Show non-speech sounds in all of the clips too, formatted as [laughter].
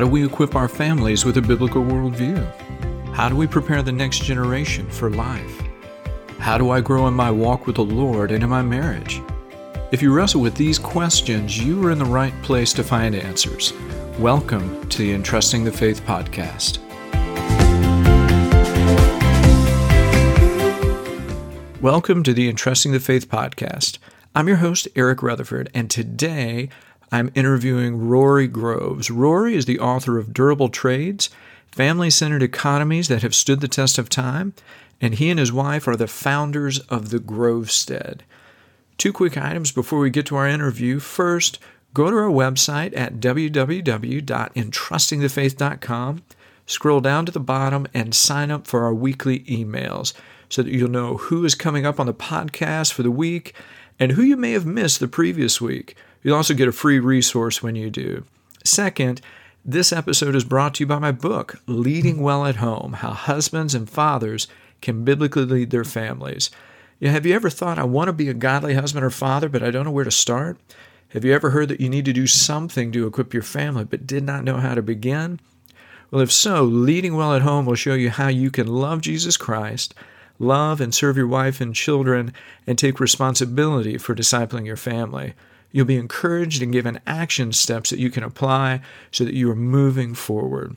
How do we equip our families with a biblical worldview? How do we prepare the next generation for life? How do I grow in my walk with the Lord and in my marriage? If you wrestle with these questions, you are in the right place to find answers. Welcome to the Entrusting the Faith podcast. Welcome to the Entrusting the Faith podcast. I'm your host, Eric Rutherford, and today I'm interviewing Rory Groves. Rory is the author of Durable Trades, Family Centered Economies That Have Stood the Test of Time, and he and his wife are the founders of the Grovestead. Two quick items before we get to our interview. First, go to our website at www.entrustingthefaith.com, scroll down to the bottom, and sign up for our weekly emails so that you'll know who is coming up on the podcast for the week and who you may have missed the previous week. You'll also get a free resource when you do. Second, this episode is brought to you by my book, Leading Well at Home How Husbands and Fathers Can Biblically Lead Their Families. Yeah, have you ever thought, I want to be a godly husband or father, but I don't know where to start? Have you ever heard that you need to do something to equip your family, but did not know how to begin? Well, if so, Leading Well at Home will show you how you can love Jesus Christ love and serve your wife and children, and take responsibility for discipling your family. You'll be encouraged and given action steps that you can apply so that you are moving forward.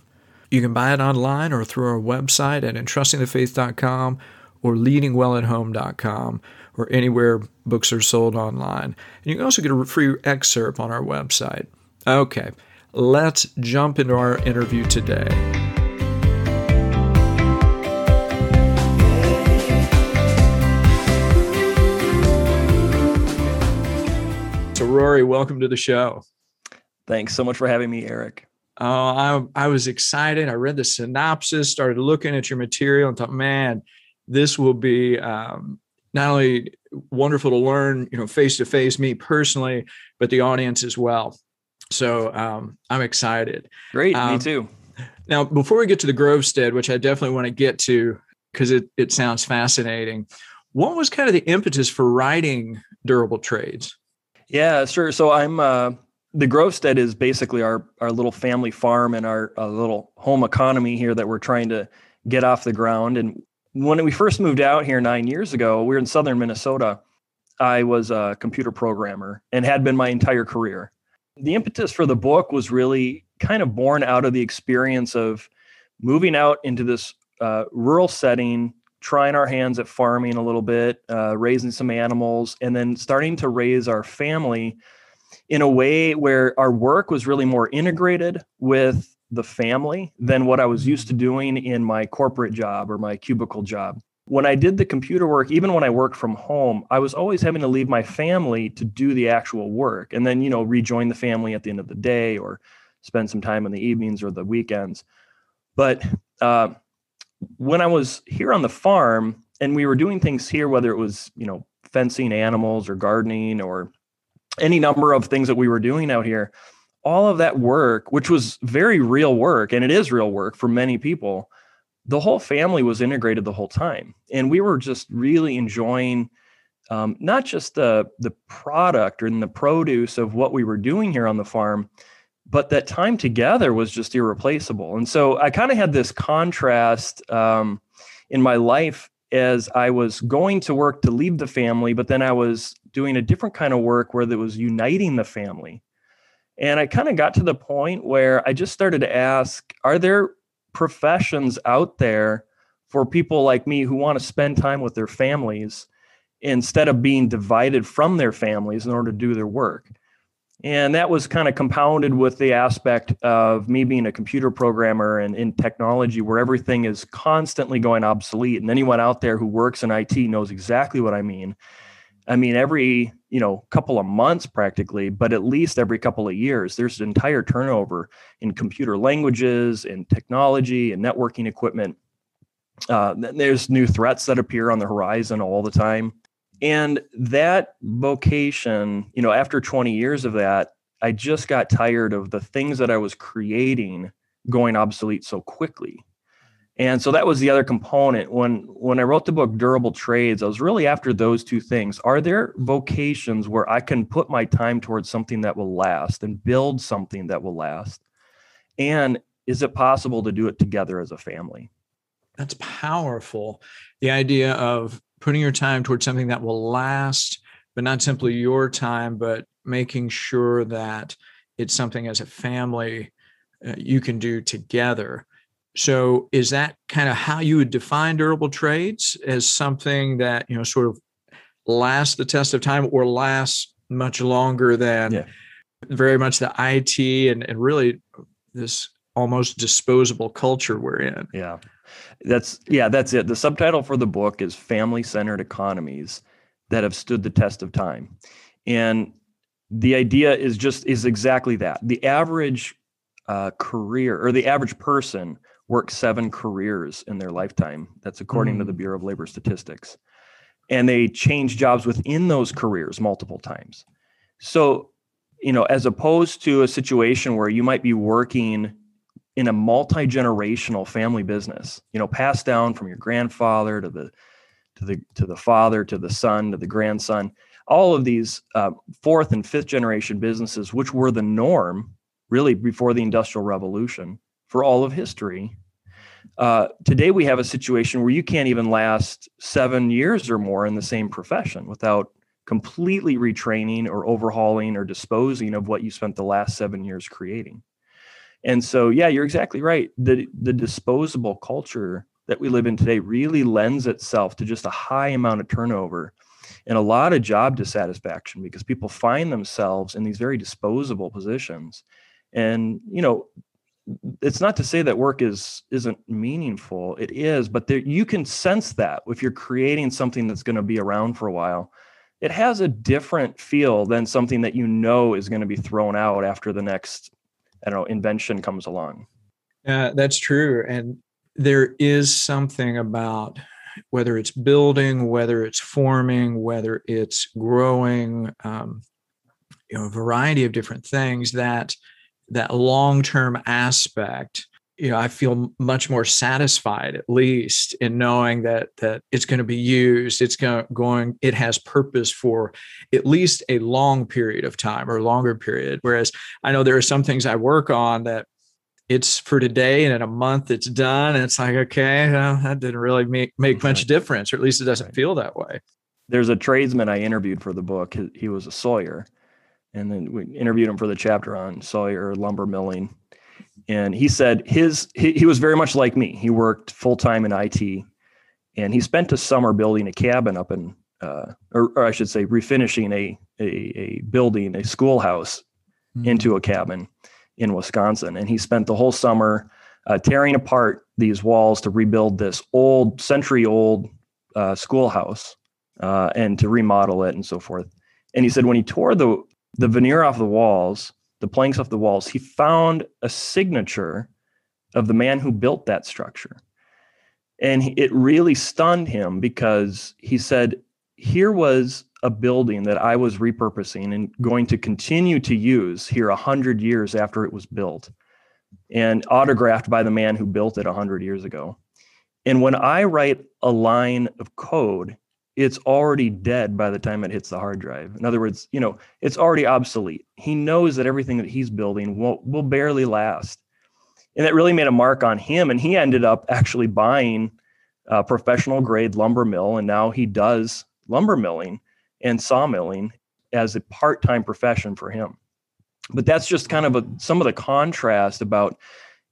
You can buy it online or through our website at entrustingthefaith.com or leadingwellathome.com or anywhere books are sold online. And you can also get a free excerpt on our website. Okay, let's jump into our interview today. So, Rory, welcome to the show. Thanks so much for having me, Eric. Oh, I, I was excited. I read the synopsis, started looking at your material, and thought, man, this will be um, not only wonderful to learn, you know, face to face, me personally, but the audience as well. So um, I'm excited. Great, um, me too. Now, before we get to the Grovestead, which I definitely want to get to because it, it sounds fascinating, what was kind of the impetus for writing Durable Trades? Yeah, sure. So I'm uh, the Grovestead is basically our our little family farm and our little home economy here that we're trying to get off the ground. And when we first moved out here nine years ago, we were in southern Minnesota. I was a computer programmer and had been my entire career. The impetus for the book was really kind of born out of the experience of moving out into this uh, rural setting trying our hands at farming a little bit, uh, raising some animals, and then starting to raise our family in a way where our work was really more integrated with the family than what I was used to doing in my corporate job or my cubicle job. When I did the computer work, even when I worked from home, I was always having to leave my family to do the actual work and then, you know, rejoin the family at the end of the day or spend some time in the evenings or the weekends. But uh, when I was here on the farm and we were doing things here, whether it was, you know, fencing animals or gardening or any number of things that we were doing out here, all of that work, which was very real work, and it is real work for many people, the whole family was integrated the whole time. And we were just really enjoying um, not just the the product or the produce of what we were doing here on the farm, but that time together was just irreplaceable. And so I kind of had this contrast um, in my life as I was going to work to leave the family, but then I was doing a different kind of work where that was uniting the family. And I kind of got to the point where I just started to ask Are there professions out there for people like me who want to spend time with their families instead of being divided from their families in order to do their work? And that was kind of compounded with the aspect of me being a computer programmer and in technology where everything is constantly going obsolete. And anyone out there who works in IT knows exactly what I mean. I mean, every, you know, couple of months practically, but at least every couple of years, there's an entire turnover in computer languages and technology and networking equipment. Uh, there's new threats that appear on the horizon all the time. And that vocation, you know, after 20 years of that, I just got tired of the things that I was creating going obsolete so quickly. And so that was the other component. When when I wrote the book Durable Trades, I was really after those two things. Are there vocations where I can put my time towards something that will last and build something that will last? And is it possible to do it together as a family? That's powerful. The idea of putting your time towards something that will last, but not simply your time, but making sure that it's something as a family uh, you can do together. So, is that kind of how you would define durable trades as something that, you know, sort of lasts the test of time or lasts much longer than yeah. very much the IT and, and really this almost disposable culture we're in? Yeah. That's yeah, that's it. The subtitle for the book is Family Centered Economies that have stood the test of time. And the idea is just is exactly that. The average uh, career or the average person works seven careers in their lifetime. That's according mm. to the mm. Bureau of Labor Statistics. And they change jobs within those careers multiple times. So, you know, as opposed to a situation where you might be working in a multi-generational family business you know passed down from your grandfather to the to the to the father to the son to the grandson all of these uh, fourth and fifth generation businesses which were the norm really before the industrial revolution for all of history. Uh, today we have a situation where you can't even last seven years or more in the same profession without completely retraining or overhauling or disposing of what you spent the last seven years creating and so, yeah, you're exactly right. The the disposable culture that we live in today really lends itself to just a high amount of turnover and a lot of job dissatisfaction because people find themselves in these very disposable positions. And you know, it's not to say that work is isn't meaningful. It is, but there, you can sense that if you're creating something that's going to be around for a while. It has a different feel than something that you know is going to be thrown out after the next I don't know, invention comes along. Uh, that's true. And there is something about whether it's building, whether it's forming, whether it's growing, um, you know, a variety of different things that that long-term aspect you know i feel much more satisfied at least in knowing that that it's going to be used it's going going it has purpose for at least a long period of time or longer period. Whereas i know there are some things i work on that it's for today and in a month it's done and it's like okay well, that didn't really make make much difference or at least it doesn't feel that way. There's a tradesman i interviewed for the book he was a sawyer and then we interviewed him for the chapter on sawyer lumber milling and he said his he, he was very much like me. He worked full time in IT, and he spent a summer building a cabin up in, uh, or, or, I should say, refinishing a a, a building, a schoolhouse, mm-hmm. into a cabin in Wisconsin. And he spent the whole summer uh, tearing apart these walls to rebuild this old, century old uh, schoolhouse uh, and to remodel it and so forth. And he said when he tore the the veneer off the walls the planks off the walls, he found a signature of the man who built that structure. And it really stunned him because he said, Here was a building that I was repurposing and going to continue to use here a hundred years after it was built and autographed by the man who built it a hundred years ago. And when I write a line of code it's already dead by the time it hits the hard drive. In other words, you know, it's already obsolete. He knows that everything that he's building will will barely last. And that really made a mark on him. And he ended up actually buying a professional grade lumber mill. And now he does lumber milling and sawmilling as a part-time profession for him. But that's just kind of a, some of the contrast about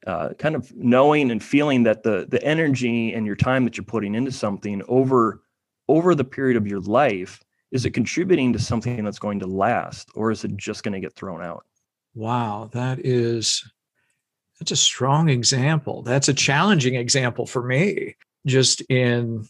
uh, kind of knowing and feeling that the the energy and your time that you're putting into something over over the period of your life, is it contributing to something that's going to last or is it just going to get thrown out? Wow, that is that's a strong example. That's a challenging example for me just in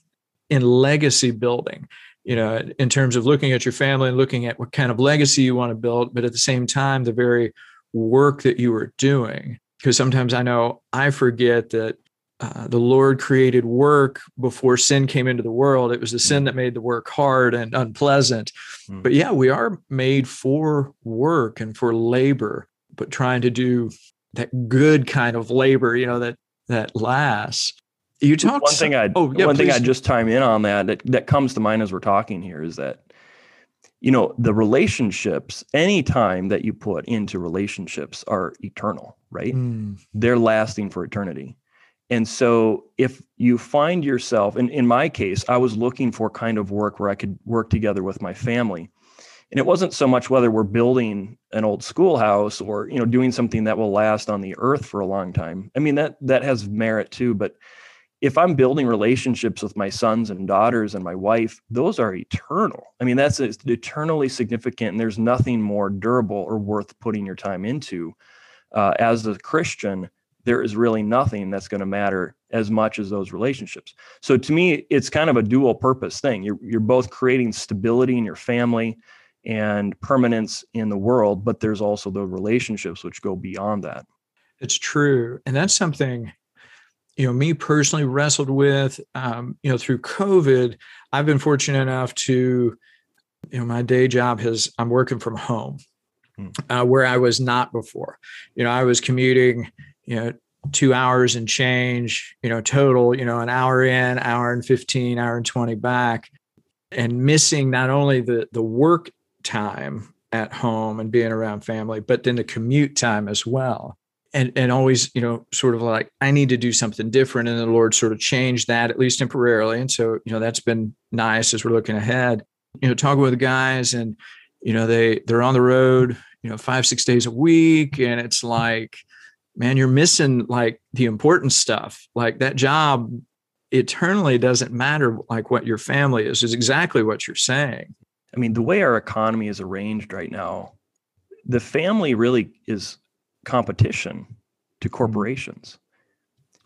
in legacy building. You know, in terms of looking at your family and looking at what kind of legacy you want to build, but at the same time the very work that you are doing because sometimes I know I forget that uh, the Lord created work before sin came into the world. It was the sin mm. that made the work hard and unpleasant. Mm. But yeah, we are made for work and for labor, but trying to do that good kind of labor, you know, that that lasts. You talked one thing I oh, yeah, one please. thing I just chime in on that, that that comes to mind as we're talking here is that you know the relationships any time that you put into relationships are eternal right? Mm. They're lasting for eternity. And so if you find yourself, and in my case, I was looking for kind of work where I could work together with my family. And it wasn't so much whether we're building an old schoolhouse or, you know, doing something that will last on the earth for a long time. I mean, that that has merit too, but if I'm building relationships with my sons and daughters and my wife, those are eternal. I mean, that's eternally significant, and there's nothing more durable or worth putting your time into. Uh, as a Christian, there is really nothing that's going to matter as much as those relationships. So to me, it's kind of a dual purpose thing. You're you're both creating stability in your family and permanence in the world, but there's also the relationships which go beyond that. It's true, and that's something you know me personally wrestled with um, you know through covid i've been fortunate enough to you know my day job has i'm working from home hmm. uh, where i was not before you know i was commuting you know two hours and change you know total you know an hour in hour and 15 hour and 20 back and missing not only the the work time at home and being around family but then the commute time as well. And and always you know sort of like i need to do something different and the lord sort of changed that at least temporarily and so you know that's been nice as we're looking ahead. You know talking with the guys and you know they they're on the road you know five six days a week and it's like man you're missing like the important stuff like that job eternally doesn't matter like what your family is is exactly what you're saying i mean the way our economy is arranged right now the family really is competition to mm-hmm. corporations.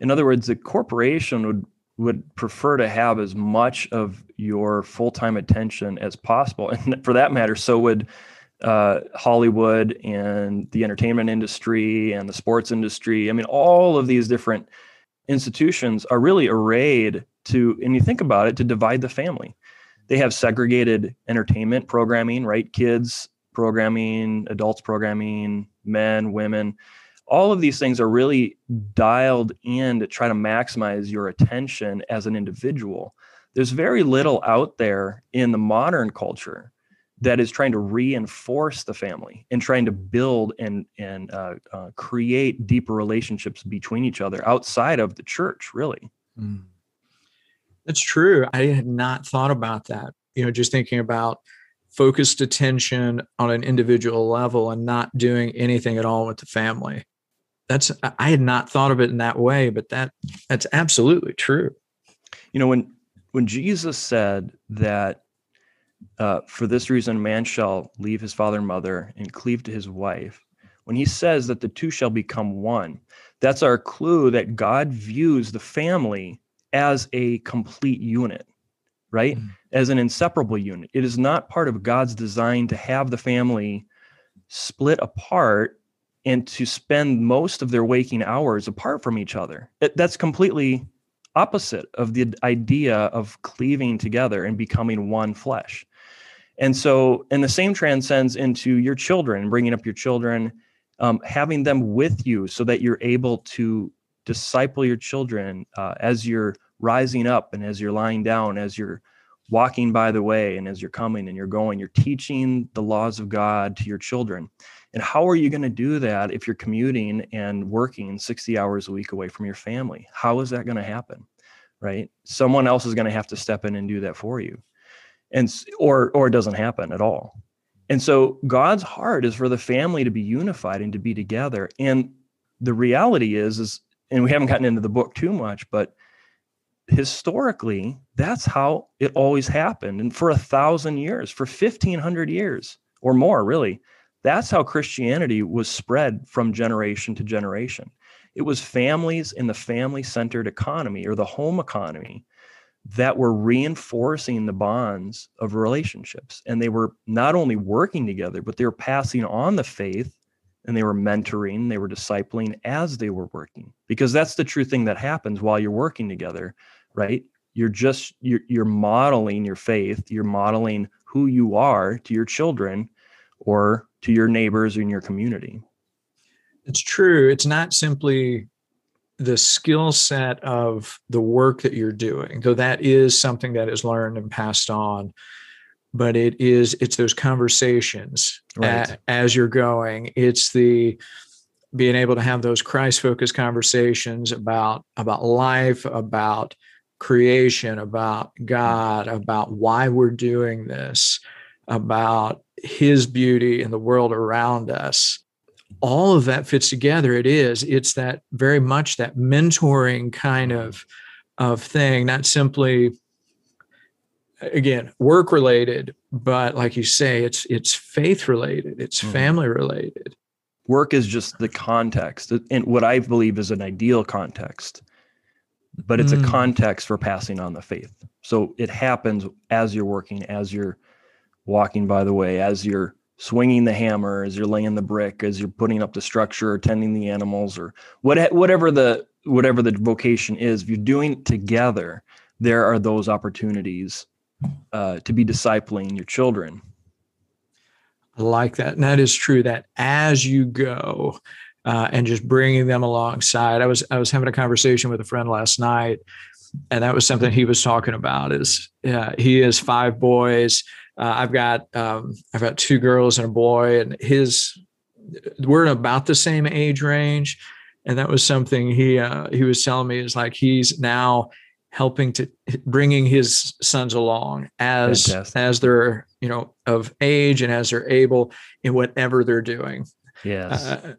In other words, the corporation would would prefer to have as much of your full-time attention as possible and for that matter so would uh, hollywood and the entertainment industry and the sports industry i mean all of these different institutions are really arrayed to and you think about it to divide the family they have segregated entertainment programming right kids programming adults programming men, women. All of these things are really dialed in to try to maximize your attention as an individual. There's very little out there in the modern culture that is trying to reinforce the family and trying to build and and uh, uh, create deeper relationships between each other outside of the church really mm. that's true i had not thought about that you know just thinking about focused attention on an individual level and not doing anything at all with the family. That's I had not thought of it in that way, but that that's absolutely true. You know, when when Jesus said that uh, for this reason man shall leave his father and mother and cleave to his wife, when he says that the two shall become one, that's our clue that God views the family as a complete unit right? Mm. As an inseparable unit. It is not part of God's design to have the family split apart and to spend most of their waking hours apart from each other. It, that's completely opposite of the idea of cleaving together and becoming one flesh. And so, and the same transcends into your children, bringing up your children, um, having them with you so that you're able to disciple your children uh, as you're rising up and as you're lying down, as you're walking by the way, and as you're coming and you're going, you're teaching the laws of God to your children. And how are you going to do that if you're commuting and working 60 hours a week away from your family? How is that going to happen? Right? Someone else is going to have to step in and do that for you. And or or it doesn't happen at all. And so God's heart is for the family to be unified and to be together. And the reality is is and we haven't gotten into the book too much, but historically, that's how it always happened. And for a thousand years, for 1500 years or more, really, that's how Christianity was spread from generation to generation. It was families in the family centered economy or the home economy that were reinforcing the bonds of relationships. And they were not only working together, but they were passing on the faith and they were mentoring, they were discipling as they were working. Because that's the true thing that happens while you're working together right? You're just you're, you're modeling your faith. You're modeling who you are to your children or to your neighbors in your community. It's true. It's not simply the skill set of the work that you're doing, though that is something that is learned and passed on. But it is it's those conversations right. a, as you're going. It's the being able to have those Christ focused conversations about about life, about creation, about God, about why we're doing this, about his beauty in the world around us. All of that fits together. It is. It's that very much that mentoring kind of of thing, not simply again work related, but like you say, it's it's faith related, it's mm-hmm. family related. Work is just the context, and what I believe is an ideal context but it's mm. a context for passing on the faith. So it happens as you're working, as you're walking by the way, as you're swinging the hammer, as you're laying the brick, as you're putting up the structure, or tending the animals, or what, whatever the whatever the vocation is. If you're doing it together, there are those opportunities uh, to be discipling your children. I like that, and that is true. That as you go, uh, and just bringing them alongside. I was I was having a conversation with a friend last night, and that was something he was talking about. Is uh, he has five boys. Uh, I've got um, I've got two girls and a boy, and his we're in about the same age range, and that was something he uh, he was telling me is like he's now helping to bringing his sons along as Fantastic. as they're you know of age and as they're able in whatever they're doing yes uh,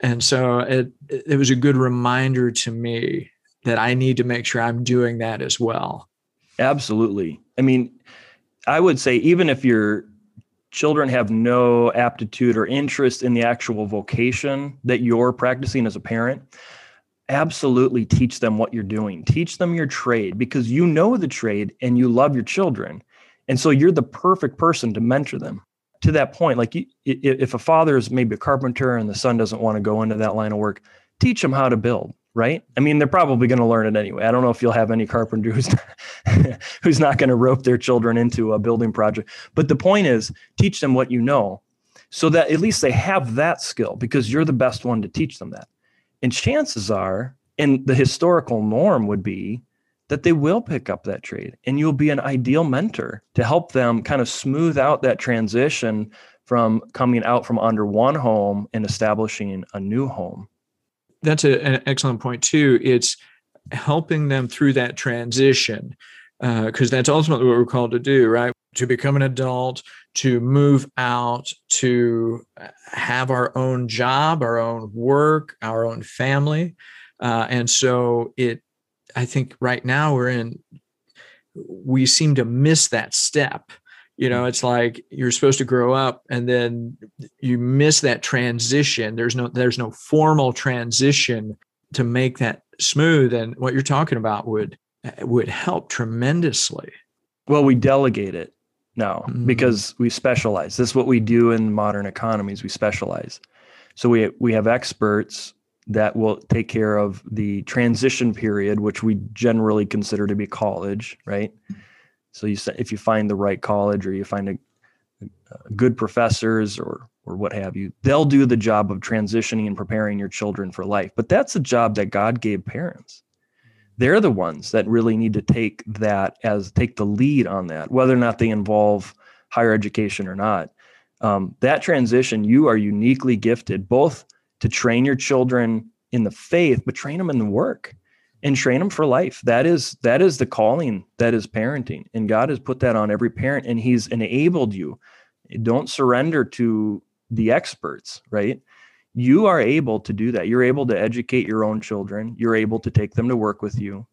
and so it it was a good reminder to me that I need to make sure I'm doing that as well. Absolutely. I mean, I would say even if your children have no aptitude or interest in the actual vocation that you're practicing as a parent, absolutely teach them what you're doing. Teach them your trade because you know the trade and you love your children. And so you're the perfect person to mentor them to that point, like if a father is maybe a carpenter and the son doesn't want to go into that line of work, teach them how to build, right? I mean, they're probably going to learn it anyway. I don't know if you'll have any carpenter who's [laughs] who's not going to rope their children into a building project. But the point is, teach them what you know, so that at least they have that skill because you're the best one to teach them that. And chances are, and the historical norm would be that they will pick up that trade and you'll be an ideal mentor to help them kind of smooth out that transition from coming out from under one home and establishing a new home. That's a, an excellent point, too. It's helping them through that transition because uh, that's ultimately what we're called to do, right? To become an adult, to move out, to have our own job, our own work, our own family. Uh, and so it I think right now we're in, we seem to miss that step. You know, it's like you're supposed to grow up and then you miss that transition. There's no, there's no formal transition to make that smooth. And what you're talking about would, would help tremendously. Well, we delegate it now mm-hmm. because we specialize. This is what we do in modern economies. We specialize. So we we have experts that will take care of the transition period, which we generally consider to be college, right? So you if you find the right college or you find a, a good professors or or what have you, they'll do the job of transitioning and preparing your children for life. But that's a job that God gave parents. They're the ones that really need to take that as take the lead on that, whether or not they involve higher education or not. Um, that transition, you are uniquely gifted, both to train your children in the faith, but train them in the work and train them for life. That is that is the calling that is parenting. And God has put that on every parent and he's enabled you. Don't surrender to the experts, right? You are able to do that. You're able to educate your own children. You're able to take them to work with you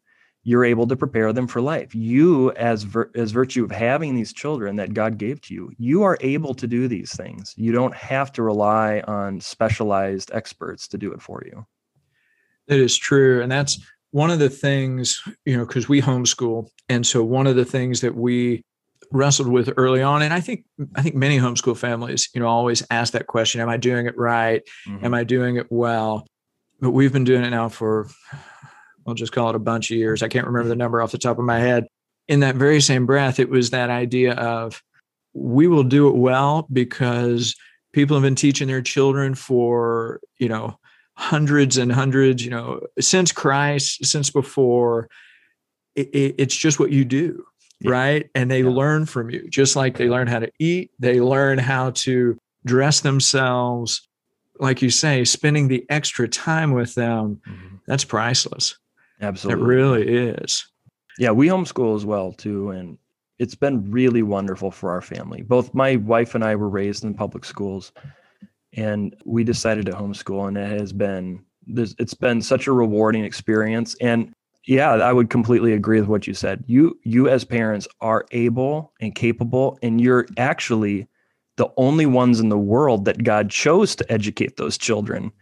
you're able to prepare them for life. You, as vir- as virtue of having these children that God gave to you, you are able to do these things. You don't have to rely on specialized experts to do it for you. That is true, and that's one of the things you know because we homeschool, and so one of the things that we wrestled with early on and i think i think many homeschool families you know always ask that question am i doing it right mm-hmm. am i doing it well but we've been doing it now for I'll just call it a bunch of years. I can't remember the number off the top of my head. In that very same breath, it was that idea of we will do it well because people have been teaching their children for, you know, hundreds and hundreds, you know, since Christ, since before. It, it, it's just what you do, yeah. right? And they yeah. learn from you, just like they learn how to eat, they learn how to dress themselves, like you say, spending the extra time with them, mm-hmm. that's priceless. Absolutely. It really is. Yeah, we homeschool as well too. And it's been really wonderful for our family. Both my wife and I were raised in public schools and we decided to homeschool and it has been it's been such a rewarding experience and yeah i would completely agree with what you said you you as parents are able and capable and you're actually the only ones in the world that god chose to educate those children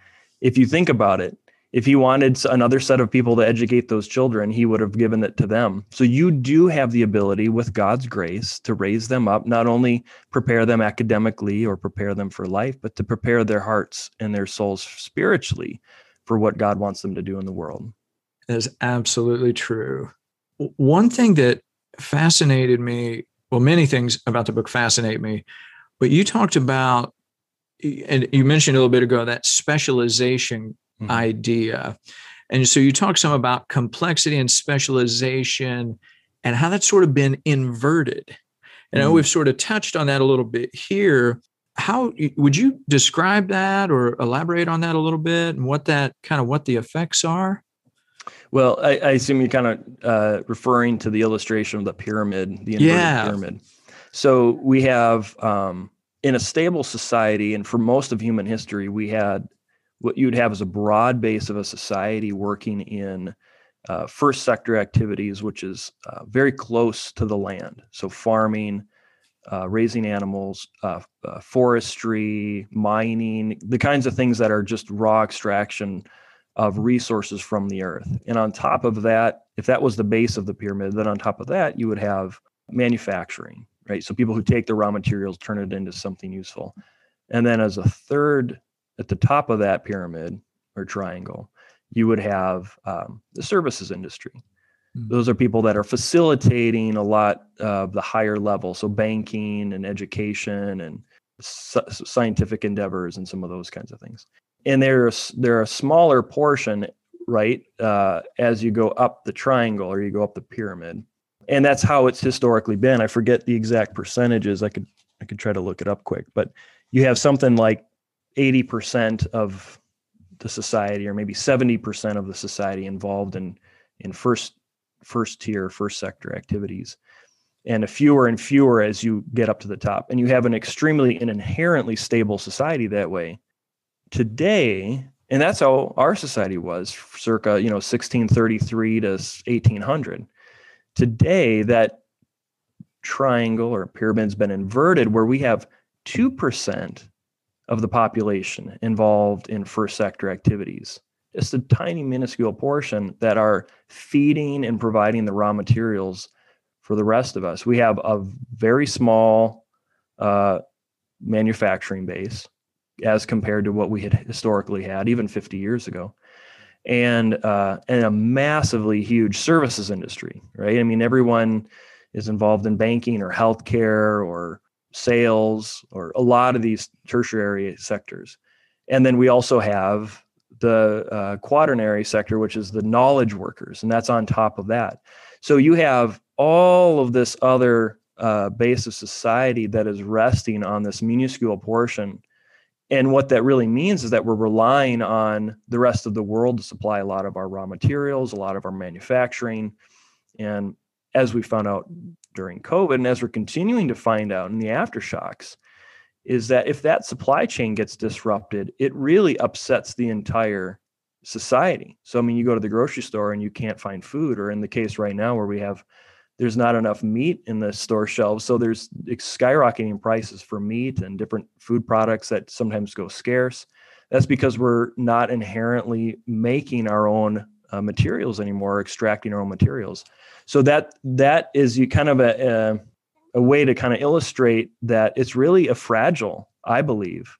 if you think about it if he wanted another set of people to educate those children, he would have given it to them. So you do have the ability with God's grace to raise them up, not only prepare them academically or prepare them for life, but to prepare their hearts and their souls spiritually for what God wants them to do in the world. That is absolutely true. One thing that fascinated me, well, many things about the book fascinate me, but you talked about, and you mentioned a little bit ago, that specialization mm-hmm. idea. And so you talk some about complexity and specialization and how that's sort of been inverted. And mm-hmm. we've sort of touched on that a little bit here. How would you describe that or elaborate on that a little bit and what that kind of what the effects are? Well, I, I assume you're kind of uh, referring to the illustration of the pyramid, the inverted yeah. pyramid. So we have um, in a stable society, and for most of human history, we had what you'd have is a broad base of a society working in uh, first sector activities, which is uh, very close to the land. So, farming, uh, raising animals, uh, uh, forestry, mining, the kinds of things that are just raw extraction of resources from the earth. And on top of that, if that was the base of the pyramid, then on top of that, you would have manufacturing, right? So, people who take the raw materials, turn it into something useful. And then, as a third at the top of that pyramid or triangle, you would have um, the services industry. Mm-hmm. Those are people that are facilitating a lot of the higher level, so banking and education and scientific endeavors and some of those kinds of things. And there's they're a smaller portion, right, uh, as you go up the triangle or you go up the pyramid, and that's how it's historically been. I forget the exact percentages. I could I could try to look it up quick, but you have something like 80% of the society or maybe 70% of the society involved in in first first tier first sector activities. And a fewer and fewer as you get up to the top. And you have an extremely and inherently stable society that way. Today and that's how our society was circa you know 1633 to 1800 today that triangle or pyramid's been inverted where we have 2% of the population involved in first sector activities. Just a tiny, minuscule portion that are feeding and providing the raw materials for the rest of us. We have a very small uh, manufacturing base as compared to what we had historically had, even 50 years ago. And uh, and a massively huge services industry, right? I mean, everyone is involved in banking or healthcare or sales, or a lot of these tertiary sectors. And then we also have the uh, quaternary sector, which is the knowledge workers, and that's on top of that. So you have all of this other uh, base of society that is resting on this minuscule portion. And what that really means is that we're relying on the rest of the world to supply a lot of our raw materials, a lot of our manufacturing. And as we found out during COVID, and as we're continuing to find out in the aftershocks, is that if that supply chain gets disrupted, it really upsets the entire society. So, I mean, you go to the grocery store and you can't find food, or in the case right now where we have there's not enough meat in the store shelves. So there's skyrocketing prices for meat and different food products that sometimes go scarce. That's because we're not inherently making our own uh, materials anymore, extracting our own materials. So that that is you kind of a, a, a way to kind of illustrate that it's really a fragile, I believe,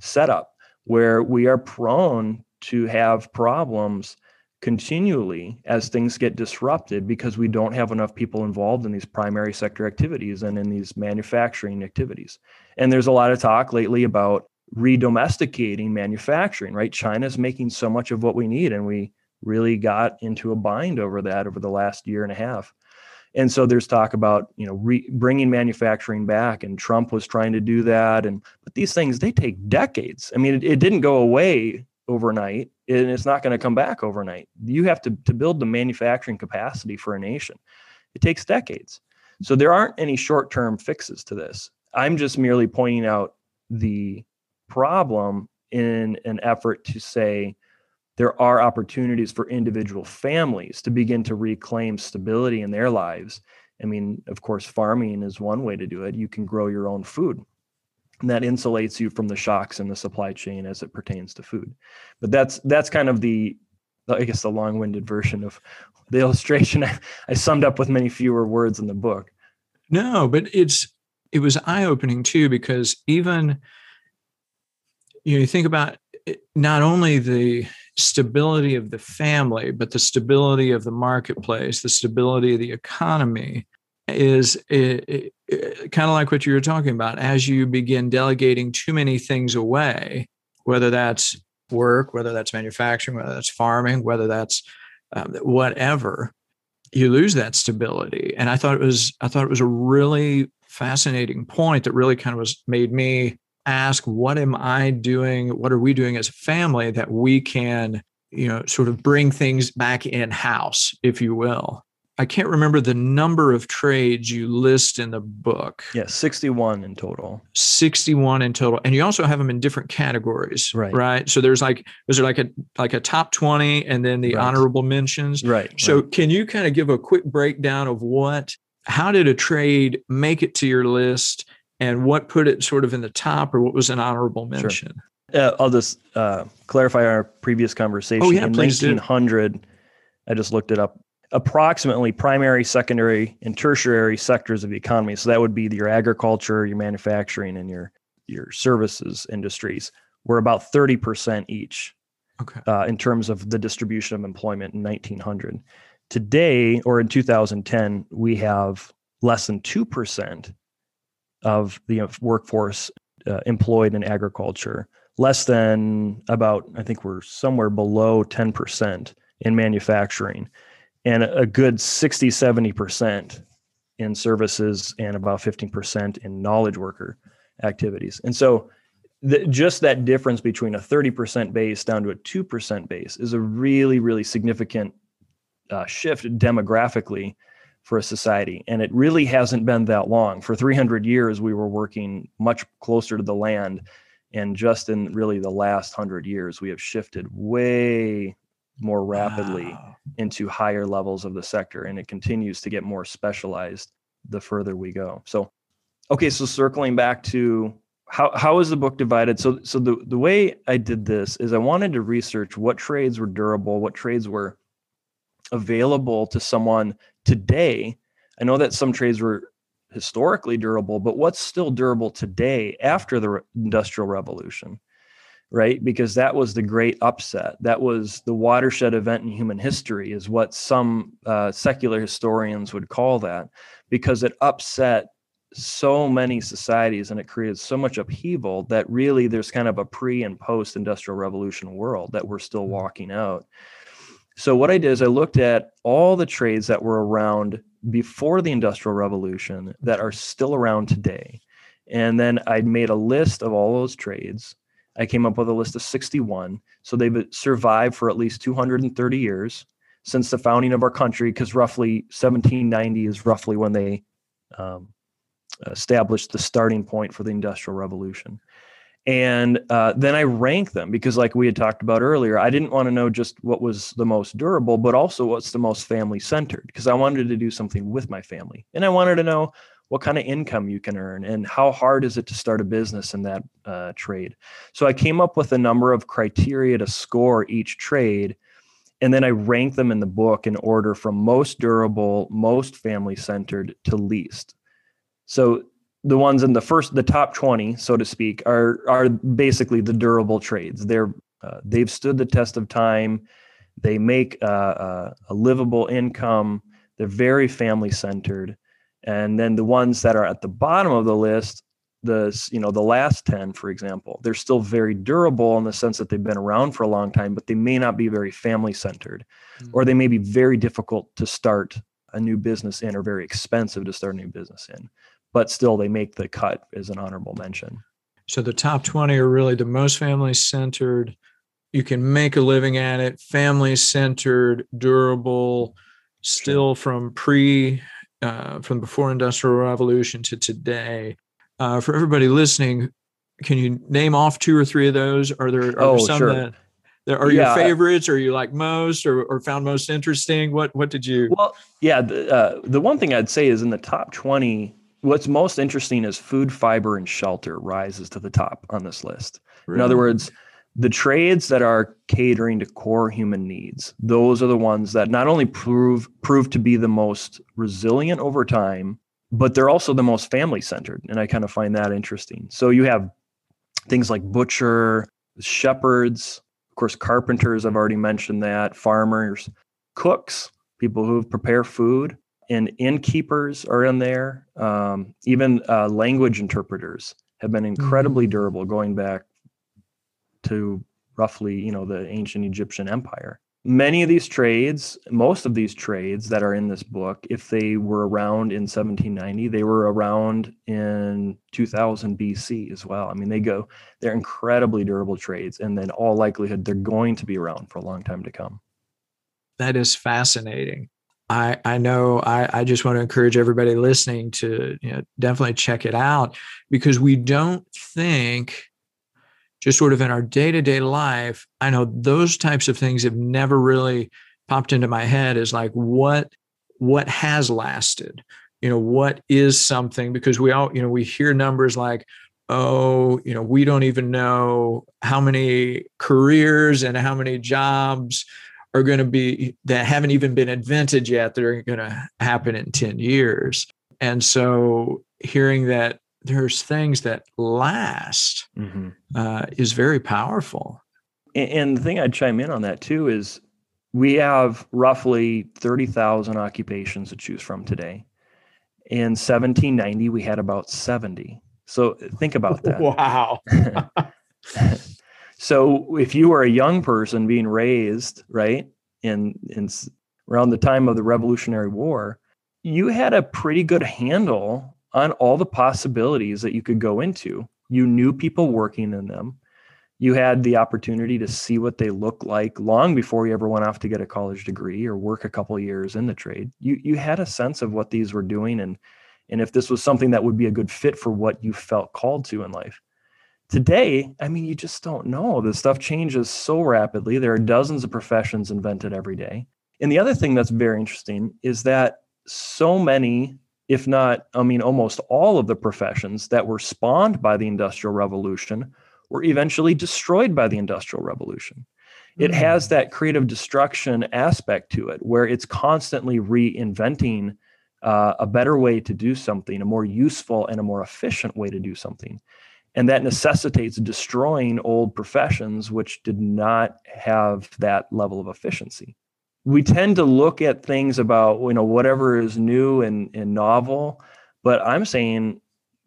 setup where we are prone to have problems continually as things get disrupted because we don't have enough people involved in these primary sector activities and in these manufacturing activities. And there's a lot of talk lately about redomesticating manufacturing, right? China's making so much of what we need and we really got into a bind over that over the last year and a half. and so there's talk about you know re- bringing manufacturing back and trump was trying to do that. And but these things they take decades. I mean it, it didn't go away overnight and it's not going to come back overnight. You have to to build the manufacturing capacity for a nation. It takes decades. So there aren't any short-term fixes to this. I'm just merely pointing out the problem in an effort to say there are opportunities for individual families to begin to reclaim stability in their lives. I mean, of course, farming is one way to do it. You can grow your own food. And that insulates you from the shocks in the supply chain as it pertains to food. But that's that's kind of the I guess the long-winded version of [laughs] the illustration [laughs] I, summed up with many fewer words in the book. No, but it's it was eye-opening too because even you know you think about not only the stability of the family, but the stability of the marketplace, the stability of the economy is kind of like what you were talking about. As you begin delegating too many things away, whether that's work, whether that's manufacturing, whether that's farming, whether that's um, whatever, you lose that stability. And I thought it was, I thought it was a really fascinating point that really kind of was made me ask what am i doing? What are we doing as a family that we can you know sort of bring things back in house if you will? I can't remember the number of trades you list in the book. Yeah 61 in total. 61 in total and you also have them in different categories right. right? So there's like is there like a like a top 20 and then the right. honorable mentions? Right so right. can you kind of give a quick breakdown of what how did a trade make it to your list and what put it sort of in the top or what was an honorable mention? Sure. Uh, I'll just uh, clarify our previous conversation. Oh, yeah, in please 1900, do. I just looked it up. Approximately primary, secondary, and tertiary sectors of the economy. So that would be your agriculture, your manufacturing, and your your services industries were about 30% each okay. uh, in terms of the distribution of employment in 1900. Today, or in 2010, we have less than 2% of the workforce uh, employed in agriculture, less than about, I think we're somewhere below 10% in manufacturing, and a good 60, 70% in services and about 15% in knowledge worker activities. And so the, just that difference between a 30% base down to a 2% base is a really, really significant uh, shift demographically for a society. And it really hasn't been that long. For 300 years, we were working much closer to the land. And just in really the last 100 years, we have shifted way more rapidly wow. into higher levels of the sector. And it continues to get more specialized the further we go. So, okay, so circling back to how, how is the book divided? So, so the, the way I did this is I wanted to research what trades were durable, what trades were available to someone today. I know that some trades were historically durable, but what's still durable today after the Industrial Revolution, right? Because that was the great upset. That was the watershed event in human history, is what some uh, secular historians would call that, because it upset so many societies and it created so much upheaval that really there's kind of a pre and post industrial revolution world that we're still walking out so what I did is I looked at all the trades that were around before the Industrial Revolution that are still around today. And then I made a list of all those trades. I came up with a list of 61. So they've survived for at least 230 years since the founding of our country, because roughly 1790 is roughly when they um, established the starting point for the Industrial Revolution and uh, then I rank them because, like we had talked about earlier, I didn't want to know just what was the most durable, but also what's the most family centered because I wanted to do something with my family. And I wanted to know what kind of income you can earn and how hard is it to start a business in that uh, trade. So I came up with a number of criteria to score each trade. And then I rank them in the book in order from most durable, most family centered to least. So the ones in the first the top 20 so to speak are are basically the durable trades. They're uh, they've stood the test of time. They make uh, uh, a livable income. They're very family centered and then the ones that are at the bottom of the list the you know the last 10 for example they're still very durable in the sense that they've been around for a long time but they may not be very family centered mm-hmm. or they may be very difficult to start a new business in or very expensive to start a new business in, but still they make the cut as an honorable mention. So the top 20 are really the most family centered. You can make a living at it, family centered, durable, still from pre, uh, from before industrial revolution to today. Uh, for everybody listening, can you name off two or three of those? Are there, are oh, there some sure. that, are Yeah. your favorites or you like most or, or found most interesting? What what did you Well, yeah, the, uh, the one thing I'd say is in the top 20, what's most interesting is food, fiber, and shelter rises to the top on this list. In other words, the trades that are catering to core human needs, those are the ones that not only prove prove to be the most resilient over time, but they're also the most family centered. And I kind of find that interesting. So you have things like butcher, shepherds, of course, carpenters, I've already mentioned that, farmers, cooks, people who prepare food, and innkeepers are in there. Um, even uh, language interpreters have been incredibly durable going back to roughly, you know, the ancient Egyptian empire. Many of these trades, most of these trades that are in this book, if they were around in 1790, they were around in 2000 BC as well. I mean, they go, they're incredibly durable trades, and then all likelihood they're going to be around for a long time to come. that is fascinating. I, I know I, I just want to encourage everybody listening to you know, definitely check it out because we don't think just sort of in our day-to-day life i know those types of things have never really popped into my head as like what what has lasted you know what is something? Because we all you know we hear numbers like oh you know we don't even know how many careers and how many jobs are going to be that haven't even been invented yet that are going to happen in 10 years and so hearing that there's things that last uh, is very powerful. And, and the thing I'd chime in on that too is we have roughly 30,000 occupations to choose from today. In 1790, we had about 70. So think about that. [laughs] Wow. [laughs] so if you were a young person being raised, right, in, in around the time of the Revolutionary War, you had a pretty good handle on all the possibilities that you could go into. You knew people working in them. You had the opportunity to see what they look like long before you ever went off to get a college degree or work a couple years in the trade. You you had a sense of what these were doing and and if this was something that would be a good fit for what you felt called to in life. Today, I mean, you just don't know. The stuff changes so rapidly. There are dozens of professions invented every day. And the other thing that's very interesting is that so many, if not, I mean, almost all of the professions that were spawned by the Industrial Revolution were eventually destroyed by the Industrial Revolution. It has that creative destruction aspect to it where it's constantly reinventing uh, a better way to do something, a more useful and a more efficient way to do something. And that necessitates destroying old professions which did not have that level of efficiency. We tend to look at things about, you know, whatever is new and, and novel, but I'm saying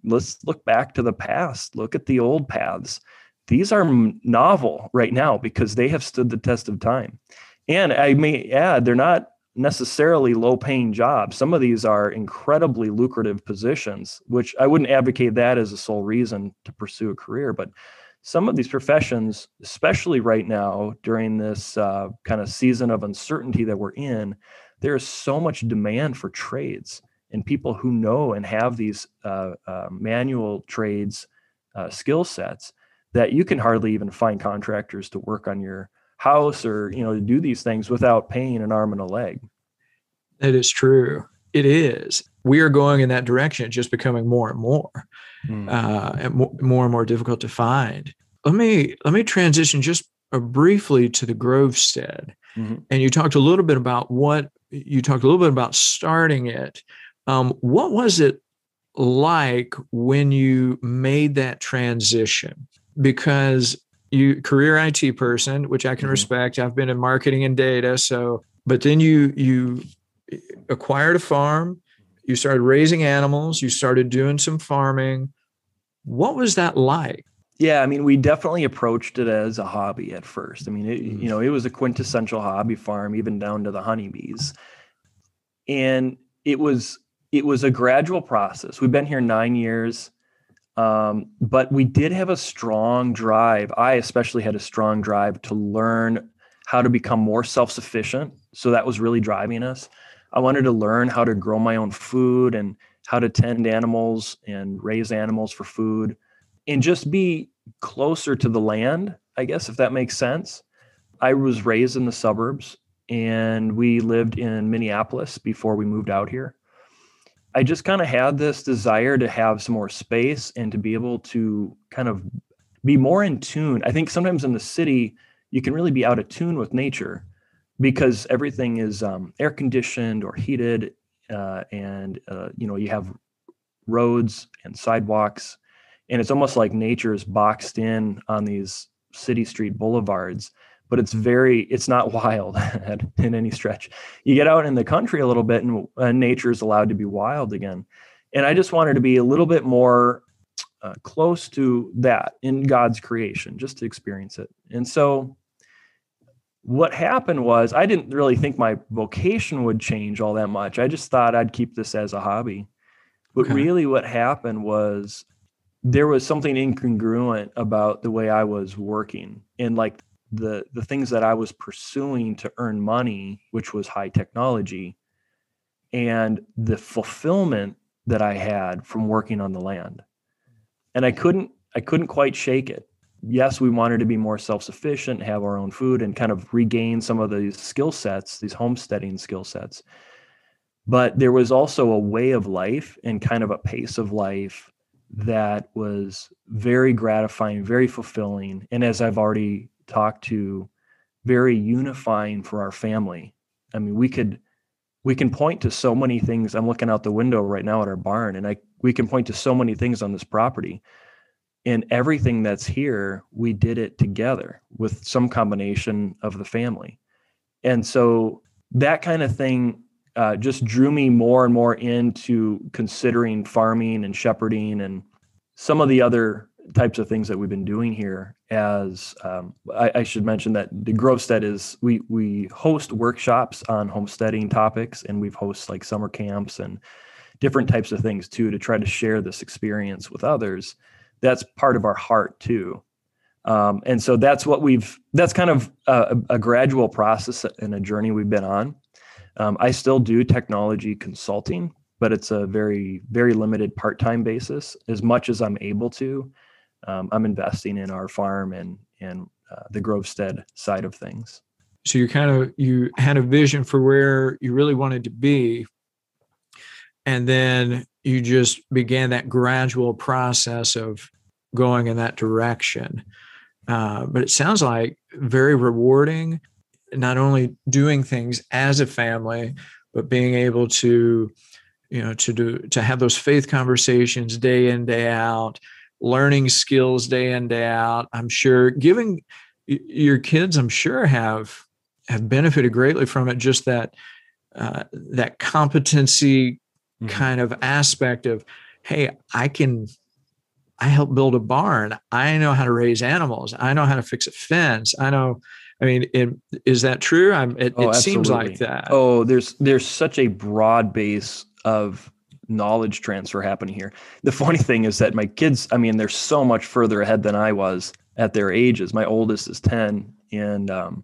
let's look back to the past, look at the old paths. These are novel right now because they have stood the test of time. And I may add, they're not necessarily low paying jobs. Some of these are incredibly lucrative positions, which I wouldn't advocate that as a sole reason to pursue a career. But some of these professions, especially right now during this uh, kind of season of uncertainty that we're in, there is so much demand for trades and people who know and have these uh, uh, manual trades uh, skill sets that you can hardly even find contractors to work on your house or you know to do these things without paying an arm and a leg It is true. It is. We are going in that direction. It's just becoming more and more, uh, and mo- more and more difficult to find. Let me let me transition just uh, briefly to the Grovestead, Mhm. and you talked a little bit about what you talked a little bit about starting it. Um, what was it like when you made that transition? Because you career IT person, which I can Mhm. respect. I've been in marketing and data, so but then you you acquired a farm, you started raising animals, you started doing some farming. What was that like? Yeah, I mean, we definitely approached it as a hobby at first. I mean, it, Mm. you know, it was a quintessential hobby farm, even down to the honeybees. And it was it was a gradual process. We've been here nine years, um, but we did have a strong drive. I especially had a strong drive to learn how to become more self sufficient. So that was really driving us. I wanted to learn how to grow my own food and how to tend animals and raise animals for food and just be closer to the land, I guess, if that makes sense. I was raised in the suburbs and we lived in Minneapolis before we moved out here. I just kind of had this desire to have some more space and to be able to kind of be more in tune. I think sometimes in the city, you can really be out of tune with nature because everything is um, air conditioned or heated, uh, and uh, you know you have roads and sidewalks, and it's almost like nature is boxed in on these city street boulevards. But it's very, it's not [laughs] wild [laughs] in any stretch. You get out in the country a little bit, and uh, nature is allowed to be wild again. And I just wanted to be a little bit more uh, close to that in God's creation, just to experience it. And so what happened was I didn't really think my vocation would change all that much. I just thought I'd keep this as a hobby. But okay. really, what happened was there was something incongruent about the way I was working and like the the things that I was pursuing to earn money, which was high technology, and the fulfillment that I had from working on the land. And I mm-hmm. couldn't I couldn't quite shake it yes, we wanted to be more self sufficient, have our own food, and kind of regain some of these skill sets, these homesteading skill sets. But there was also a way of life and kind of a pace of life that was very gratifying, very fulfilling. And as I've already talked to, very unifying for our family. I mean, we could we can point to so many things. I'm looking out the window right now at our barn, and I we can point to so many things on this property And everything that's here, we did it together with some combination of the family. And so that kind of thing uh, just drew me more and more into considering farming and shepherding and some of the other types of things that we've been doing here as um, I, I, should mention that the Grovestead is we we host workshops on homesteading topics and we've host like summer camps and different types of things too to try to share this experience with others. That's part of our heart too. Um, and so that's what we've that's kind of a, a, gradual process and a journey we've been on. Um, i still do technology consulting but it's a very very limited part-time basis. As much as i'm able to um, i'm investing in our farm and and uh, the grovestead side of things so you kind of you had a vision for where you really wanted to be and then you just began that gradual process of going in that direction. Uh, but it sounds like very rewarding, not only doing things as a family, but being able to, you know, to do to have those faith conversations day in day out, learning skills day in day out. I'm sure giving your kids, I'm sure have have benefited greatly from it. Just that uh, that competency mm-hmm. kind of aspect of, hey, I can I helped build a barn. I know how to raise animals. I know how to fix a fence. I know. I mean, it, is that true? I'm, it, oh, it seems like that. Oh, there's there's such a broad base of knowledge transfer happening here. The funny [laughs] thing is that my kids, I mean, they're so much further ahead than I was at their ages. My oldest is ten, and um,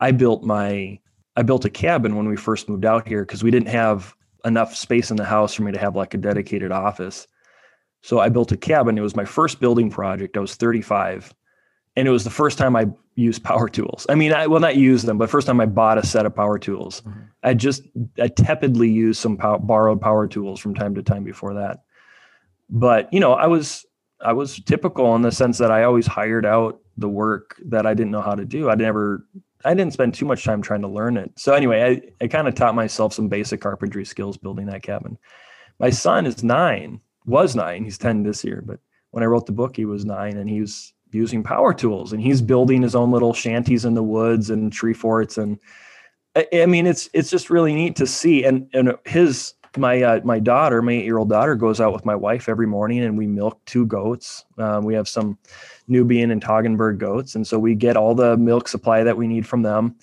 I built my I built a cabin when we first moved out here because we didn't have enough space in the house for me to have like a dedicated office. So I built a cabin. It was my first building project. I was 35. And it was the first time I used power tools. I mean, I will not use them, but first time I bought a set of power tools. Mm-hmm. I just I tepidly used some pow- borrowed power tools from time to time before that. But you know, I was I was typical in the sense that I always hired out the work that I didn't know how to do. I never I didn't spend too much time trying to learn it. So anyway, I, I kind of taught myself some basic carpentry skills building that cabin. My son is nine was nine. He's 10 this year. But when I wrote the book, he was nine and he was using power tools and he's building his own little shanties in the woods and tree forts. And I, I mean, it's, it's just really neat to see. And, and his, my, uh, my daughter, my eight year old daughter goes out with my wife every morning and we milk two goats. Um, we have some Nubian and Toggenburg goats. And so we get all the milk supply that we need from them.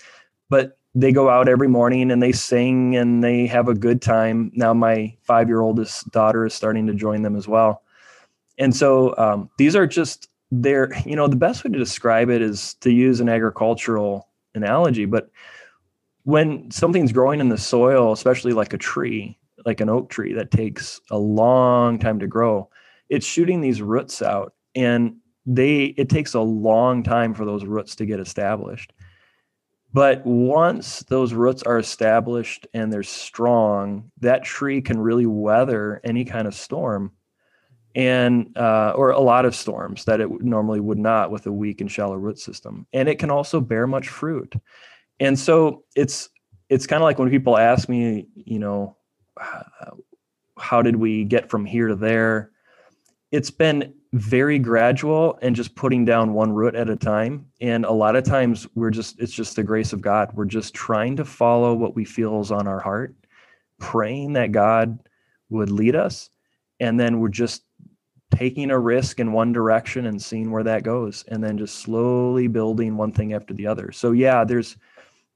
But they go out every morning and they sing and they have a good time. Now my five year oldest daughter is starting to join them as well. And so um, these are just they're you know the best way to describe it is to use an agricultural analogy, but when something's growing in the soil, especially like a tree, like an oak tree that takes a long time to grow, it's shooting these roots out and they it takes a long time for those roots to get established. But once those roots are established and they're strong that tree can really weather any kind of storm and uh, or a lot of storms that it normally would not with a weak and shallow root system. And it can also bear much fruit. And so it's it's kind of like when people ask me you know how did we get from here to there? It's been very gradual and just putting down one root at a time. And a lot of times we're just it's just the grace of god. We're just trying to follow what we feel is on our heart praying that god would lead us and then we're just taking a risk in one direction and seeing where that goes and then just slowly building one thing after the other so yeah there's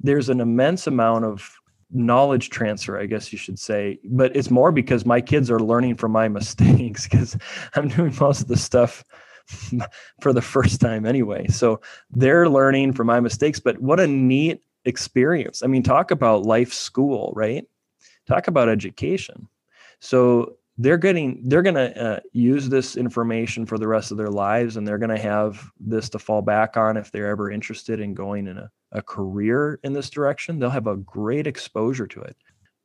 there's an immense amount of knowledge transfer, I guess you should say. But it's more because my kids are learning from my [laughs] mistakes because I'm doing most of the stuff [laughs] for the first time anyway. So they're learning from my mistakes. But what a neat experience. I mean, talk about life school, right? Talk about education. So they're getting they're going to uh, use this information for the rest of their lives and they're going to have this to fall back on if they're ever interested in going in a a career in this direction, they'll have a great exposure to it.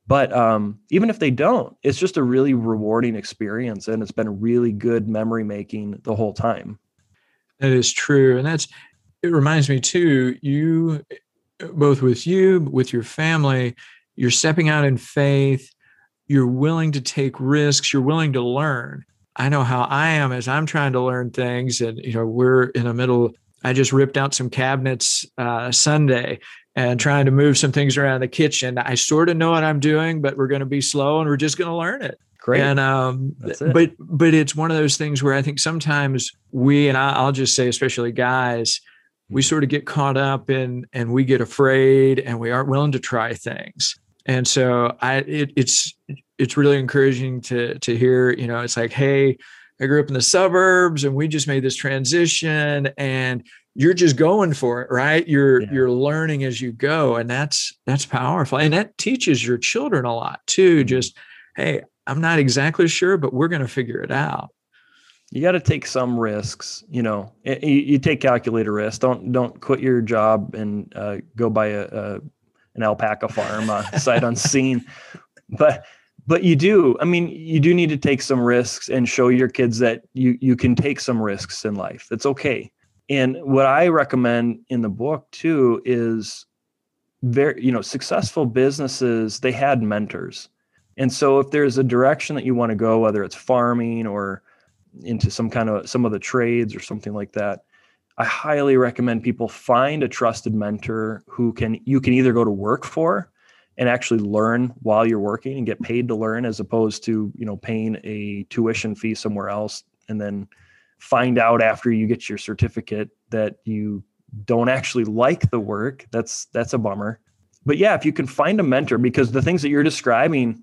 But um, even if they don't, it's just a really rewarding experience, and it's been really good memory making the whole time. That is true, and that's it. Reminds me too. You, both with you, with your family, you're stepping out in faith. You're willing to take risks. You're willing to learn. I know how I am as I'm trying to learn things, and you know we're in the middle I just ripped out some cabinets uh, Sunday and trying to move some things around the kitchen. I sort of know what I'm doing, but we're going to be slow and we're just going to learn it. Great. And um, but but it's one of those things where I think sometimes we and I, will just say, especially guys, we mm-hmm. sort of get caught up in and we get afraid and we aren't willing to try things. And so I it, it's it's really encouraging to to hear. You know, it's like, hey, I grew up in the suburbs and we just made this transition and you're just going for it, right? You're yeah. you're learning as you go and that's that's powerful. And that teaches your children a lot too. Mm-hmm. Just hey, I'm not exactly sure, but we're going to figure it out. You got to take some risks, you know. You, you, take calculated risks. Don't don't quit your job and uh, go buy a, a an alpaca farm uh, sight unseen. But but you do i mean you do need to take some risks and show your kids that you you can take some risks in life. That's okay. And what i recommend in the book too is very you know successful businesses they had mentors. And so if there's a direction that you want to go whether it's farming or into some kind of some of the trades or something like that i highly recommend people find a trusted mentor who can you can either go to work for and actually learn while you're working and get paid to learn as opposed to you know paying a tuition fee somewhere else and then find out after you get your certificate that you don't actually like the work. That's that's a bummer. But yeah if you can find a mentor because the things that you're describing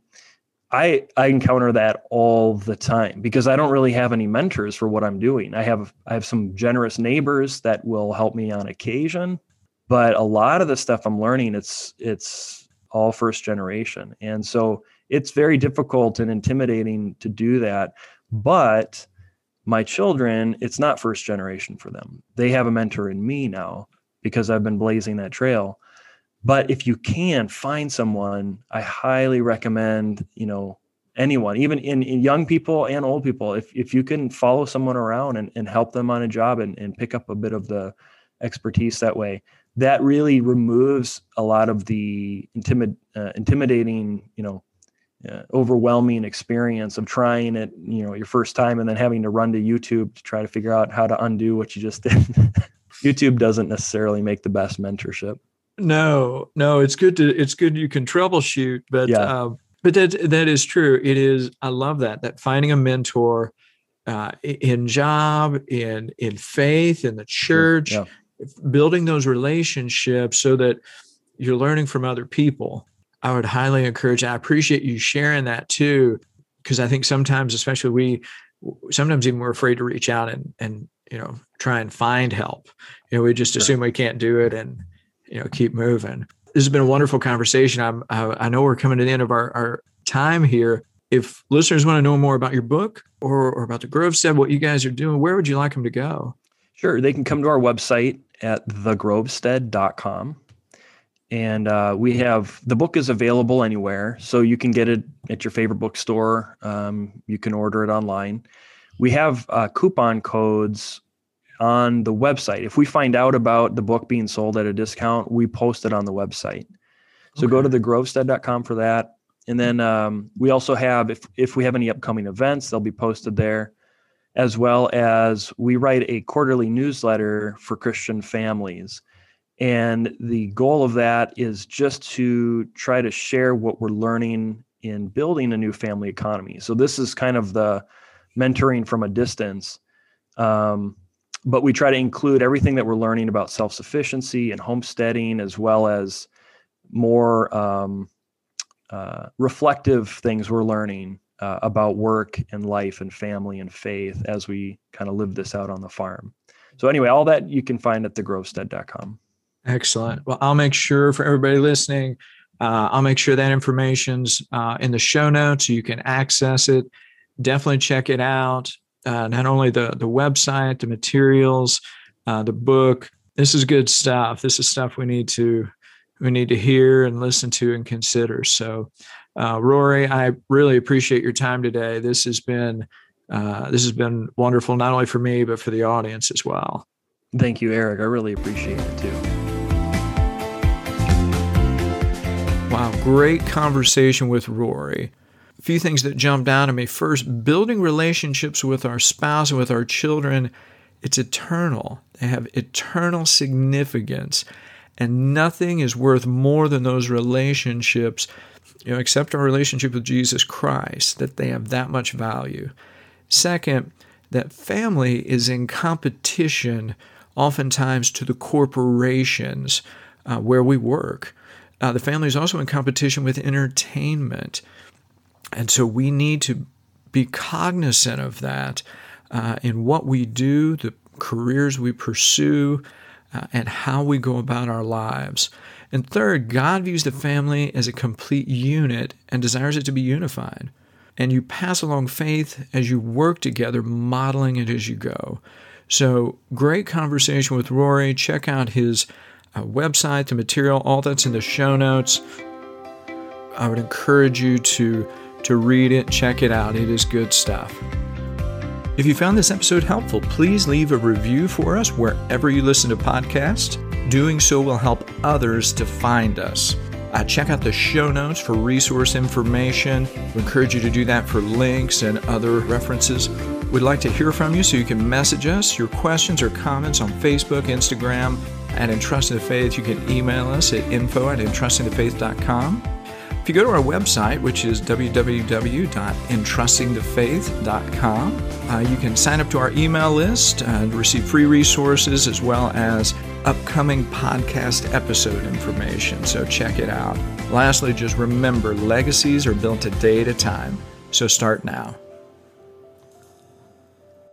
i i encounter that all the time because i don't really have any mentors for what i'm doing i have i have some generous neighbors that will help me on occasion but a lot of the stuff i'm learning it's it's all first generation. And so it's very difficult and intimidating to do that. But my children, it's not first generation for them. They have a mentor in me now because I've been blazing that trail. But if you can find someone, I highly recommend, you know, anyone, even in, in young people and old people, if, if you can follow someone around and, and help them on a job and, and pick up a bit of the expertise that way, that really removes a lot of the intimid, uh, intimidating, you know, uh, overwhelming experience of trying it, you know, your first time and then having to run to YouTube to try to figure out how to undo what you just [laughs] did. YouTube doesn't necessarily make the best mentorship. No, no, it's good to it's good you can troubleshoot, but yeah. Uh, but that that is true. It is. I love that that finding a mentor uh, in job, in in faith, in the church, yeah building those relationships so that you're learning from other people. I would highly encourage, I appreciate you sharing that too, because I think sometimes, especially we, sometimes even we're afraid to reach out and, and, you know, try and find help. You know, we just assume we can't do it and, you know, keep moving. This has been a wonderful conversation. I'm, I, I know we're coming to the end of our, our time here. If listeners want to know more about your book or, or about the Grovestead, what you guys are doing, where would you like them to go? Sure. They can come to our website at thegrovestead.com. And uh, we have the book is available anywhere. So you can get it at your favorite bookstore. Um, you can order it online. We have uh, coupon codes on the website. If we find out about the book being sold at a discount, we post it on the website. So okay. go to thegrovestead.com for that. And then um, we also have, if, if we have any upcoming events, they'll be posted there, as well as we write a quarterly newsletter for Christian families. And the goal of that is just to try to share what we're learning in building a new family economy. So this is kind of the mentoring from a distance. Um, but we try to include everything that we're learning about self-sufficiency and homesteading as well as more um, uh, reflective things we're learning uh, about work and life and family and faith as we kind of live this out on the farm. So anyway all that you can find at thegrovestead.com excellent. Well i'll make sure for everybody listening uh, i'll make sure that information's uh, in the show notes so you can access it. Definitely check it out uh, not only the the website, the materials, uh, the book. This is good stuff. This is stuff we need to we need to hear and listen to and consider. So, uh, Rory, I really appreciate your time today. This has been uh, this has been wonderful, not only for me but for the audience as well. Thank you, Eric. I really appreciate it too. Wow, great conversation with Rory a few things that jumped out at me. First, building relationships with our spouse and with our children, it's eternal. They have eternal significance. And nothing is worth more than those relationships, you know, except our relationship with Jesus Christ, that they have that much value. Second, that family is in competition oftentimes to the corporations uh, where we work. Uh, the family is also in competition with entertainment. And so we need to be cognizant of that uh, in what we do, the careers we pursue, uh, and how we go about our lives. And third, God views the family as a complete unit and desires it to be unified. And you pass along faith as you work together, modeling it as you go. So, great conversation with Rory. Check out his uh, website, the material, all that's in the show notes. I would encourage you to to read it, check it out. It is good stuff. If you found this episode helpful, please leave a review for us wherever you listen to podcasts. Doing so will help others to find us. Uh, check out the show notes for resource information. We encourage you to do that for links and other references. We'd like to hear from you, so you can message us your questions or comments on Facebook, Instagram, at Entrusting the Faith. You can email us at info at entrustingthefaith.com. If you go to our website, which is www.entrustingthefaith.com, uh, you can sign up to our email list and receive free resources as well as upcoming podcast episode information. So check it out. Lastly, just remember legacies are built a day at a time. So start now.